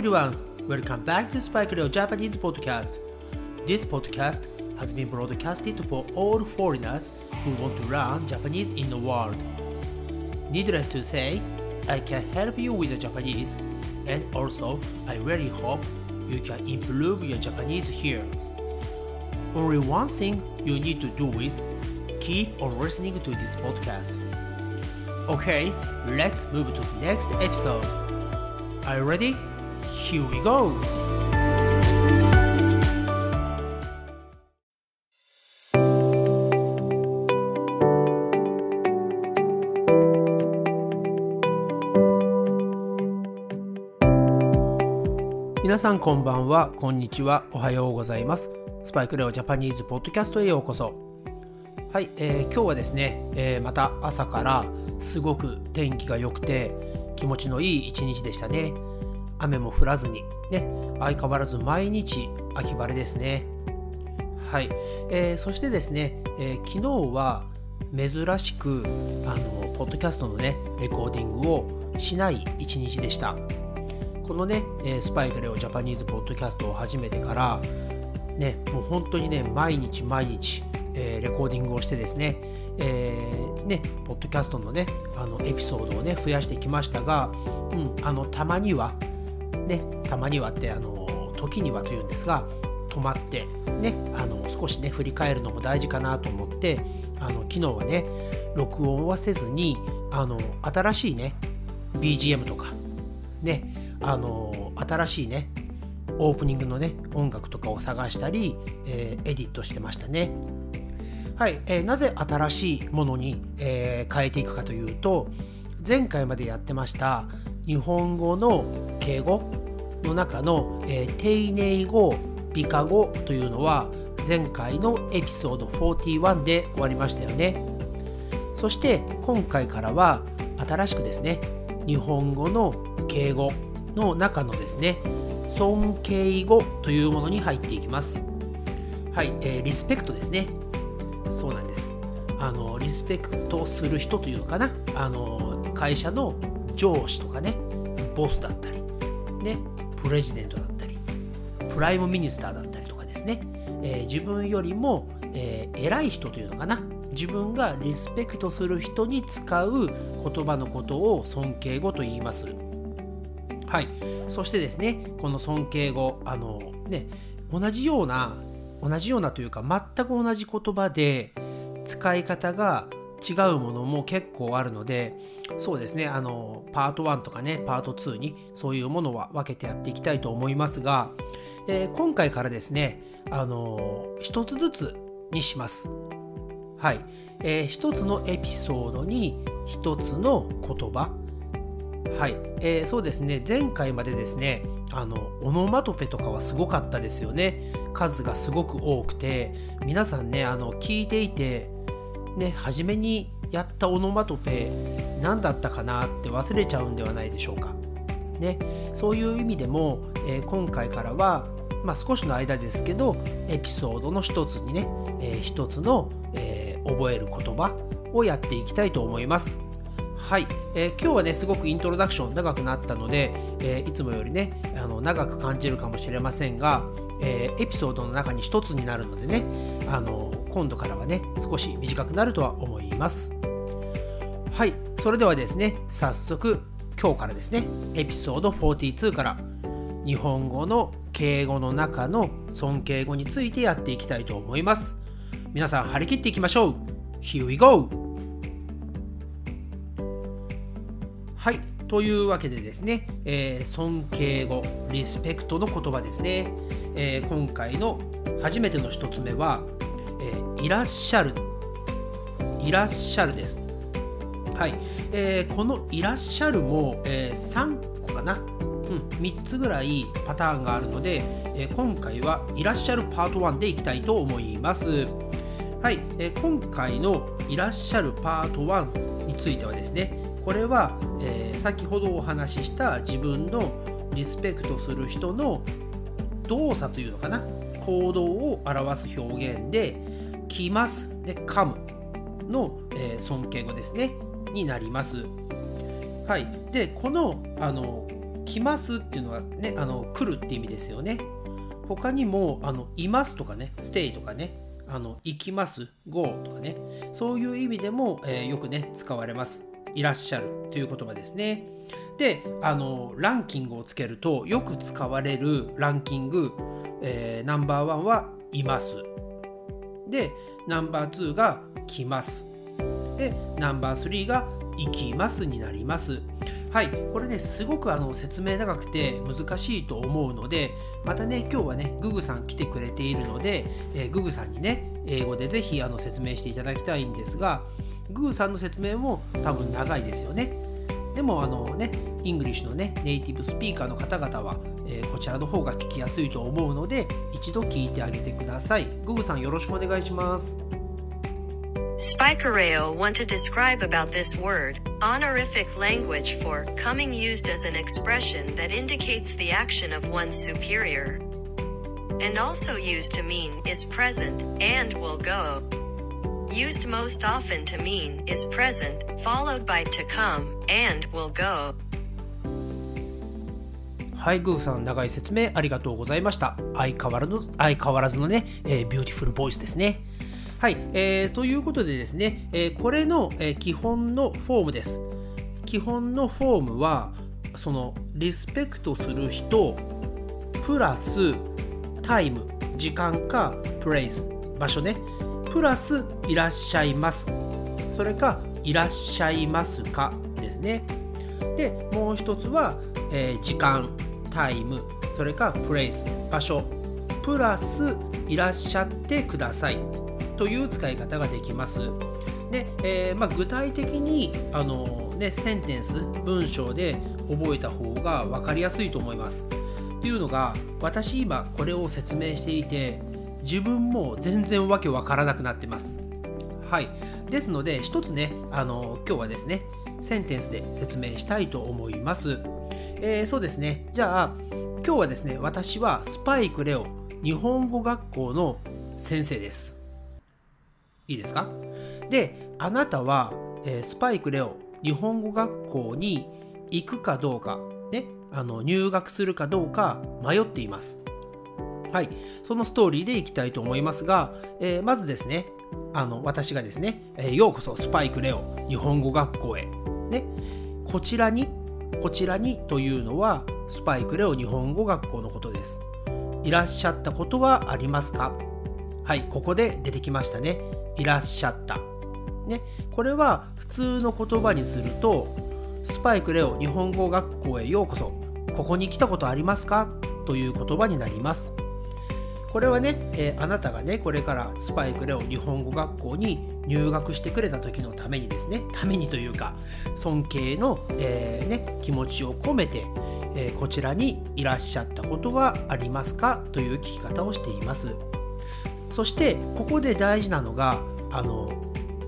everyone, welcome back to Spike Leo Japanese podcast. This podcast has been broadcasted for all foreigners who want to learn Japanese in the world. Needless to say, I can help you with the Japanese, and also I really hope you can improve your Japanese here. Only one thing you need to do is keep on listening to this podcast. Okay, let's move to the next episode. Are you ready? Here we go! 皆さんこんばんは、こんにちは、おはようございます。スパイクレオジャパニーズポッドキャストへようこそ。はい、えー今日はですね、えーまた朝からすごく天気が良くて気持ちのいい一日でしたね。雨も降らずに、ね、相変わらず毎日秋晴れですね。はい、えーそしてですね、えー昨日は珍しくあのポッドキャストのねレコーディングをしない一日でした。このね、えスパイクレオジャパニーズポッドキャストを始めてから、ね、もう本当にね、毎日毎日、えーレコーディングをしてですね、えーね、ポッドキャストのね、あのエピソードをね、増やしてきましたが、うん、あの、たまには、ね、たまにはって、あの、時にはというんですが、止まって、ね、あの、少しね、振り返るのも大事かなと思って、あの、昨日はね、録音はせずに、あの、新しいね、BGM とか、ね、あの新しいねオープニングのね音楽とかを探したり、えーエディットしてましたね。はい、えーなぜ新しいものに、えー変えていくかというと前回までやってました日本語の敬語の中の、えー丁寧語美化語というのは前回のエピソード41で終わりましたよね。そして今回からは新しくですね日本語の敬語の中のですね尊敬語というものに入っていきます。はい、えーリスペクトですね。そうなんです。あのリスペクトする人というのかな。あの会社の上司とかねボスだったりね president だったり prime minister だったりとかですね、えー自分よりも、えー偉い人というのかな。自分がリスペクトする人に使う言葉のことを尊敬語と言います。はい。そしてですねこの尊敬語あのね同じような同じようなというか全く同じ言葉で使い方が違うものも結構あるのでそうですねあのパート1とかねパート2にそういうものは分けてやっていきたいと思いますが、えー今回からですねあの一つずつにします。はい、えー一つのエピソードに一つの言葉。はい、えーそうですね前回までですねあのオノマトペとかはすごかったですよね。数がすごく多くて皆さんねあの聞いていてね初めにやったオノマトペ何だったかなって忘れちゃうんではないでしょうか。ねそういう意味でも、えー今回からはまあ少しの間ですけどエピソードの一つにね、えー一つの、えー覚える言葉をやっていきたいと思います。はい、えー今日はねすごくイントロダクション長くなったので、えーいつもよりねあの長く感じるかもしれませんが、えーエピソードの中に一つになるのでねあの今度からはね少し短くなるとは思います。はいそれではですね早速今日からですねエピソード42から日本語の敬語の中の尊敬語についてやっていきたいと思います。皆さん張り切っていきましょう。Here we go! はいというわけでですね、えー尊敬語リスペクトの言葉ですね、えー今回の初めての一つ目は、えーいらっしゃる。いらっしゃるです。はい、えーこのいらっしゃるも、えー3個かな、うん、3つぐらいパターンがあるので、えー今回はいらっしゃるパート1でいきたいと思います。はい、えー今回のいらっしゃるパート1についてはですねこれは、えー先ほどお話しした自分のリスペクトする人の動作というのかな。行動を表す表現で「来ます」で「come」の、えー尊敬語ですねになります。はい、でこのあの「来ますっていうのはねあの来るって意味ですよね。他にもあのいますとかね stay とかねあの行きます go とかねそういう意味でも、えー、よくね使われます。いらっしゃるという言葉ですね。であのランキングをつけるとよく使われるランキング、えー、ナンバーワンはいますでナンバー2が来ますでナンバー3が行きますになります。はい。これねすごくあの説明長くて難しいと思うのでまたね今日はねググさん来てくれているので、えー、ググさんにね英語でぜひあの説明していただきたいんですがグーさんの説明も多分長いですよね。でもあのねイングリッシュのねネイティブスピーカーの方々は、えー、こちらの方が聞きやすいと思うので一度聞いてあげてください。ググさんよろしくお願いします。Spikereo want to describe about this word, honorific language for coming used as an expression that indicates the action of one's superior. And also used to mean is present and will go. Used most often to mean is present, followed by to come and will go. はい、グーさん、長い説明ありがとうございました。相変わらず相変わらずのね、えー、ビューティフルボイスですね。 はい、えー、ということでですね、えー、これの、えー、基本のフォームです。基本のフォームは、そのリスペクトする人、プラスタイム、時間かプレイス、場所ね、プラスいらっしゃいます。それかいらっしゃいますかですね。で、もう一つは、えー、時間、タイム、それかプレイス、場所、プラスいらっしゃってください。という使い方ができます。でえー、まあ、具体的にあの、ね、センテンス文章で覚えた方が分かりやすいと思います。というのが私今これを説明していて自分も全然わけわからなくなってます。はい。ですので一つねあの今日はですねセンテンスで説明したいと思います。えー、そうですねじゃあ今日はですね私はスパイクレオ日本語学校の先生です。いいですか？であなたは、えー、スパイクレオ日本語学校に行くかどうか、ね、あの入学するかどうか迷っています。はい、そのストーリーでいきたいと思いますが、えー、まずですねあの私がですね、えー、ようこそスパイクレオ日本語学校へ、ね、こちらにこちらにというのはスパイクレオ日本語学校のことです。いらっしゃったことはありますか？はい、ここで出てきましたね。いらっしゃった。ね、これは普通の言葉にすると、スパイクレオ日本語学校へようこそ。ここに来たことありますか？という言葉になります。これはね、えー、あなたがね、これからスパイクレオ日本語学校に入学してくれた時のためにですね、ためにというか、尊敬の、えー、ね、気持ちを込めて、えー、こちらにいらっしゃったことはありますか？という聞き方をしています。そしてここで大事なのがあの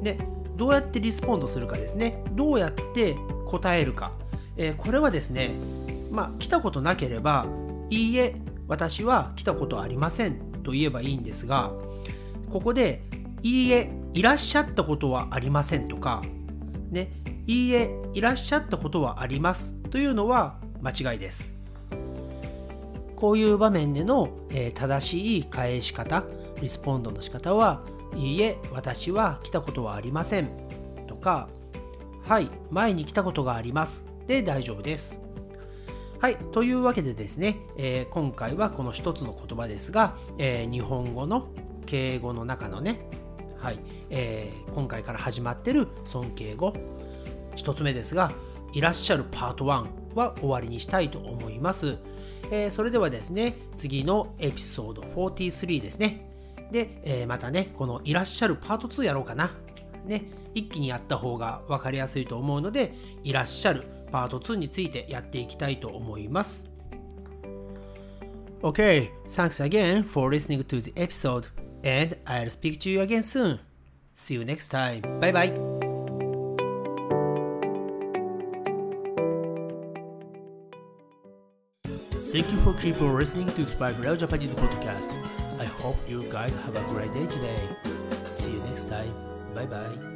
ねどうやってリスポンドするかですね。どうやって答えるか、えー、これはですねまあ来たことなければいいえ私は来たことありませんと言えばいいんですがここでいいえいらっしゃったことはありませんとかねいいえいらっしゃったことはありますというのは間違いです。こういう場面での、えー、正しい返し方リスポンドの仕方はいいえ私は来たことはありません。とかはい前に来たことがあります。で大丈夫です。はいというわけでですね、えー、今回はこの一つの言葉ですが、えー、日本語の敬語の中のねはい、えー、今回から始まってる尊敬語。一つ目ですがいらっしゃるパート1は終わりにしたいと思います、え、それではですね次のエピソード43ですね。で、えー、またね、このいらっしゃるパート2やろうかな。ね、一気にやった方が分かりやすいと思うので、いらっしゃるパート2についてやっていきたいと思います。Okay, thanks again for listening to the episode, and I'll speak to you again soon. See you next time. Bye bye. Thank you for keep on listening to Spike Real Japanese podcast. I hope you guys have a great day today. See you next time. Bye bye.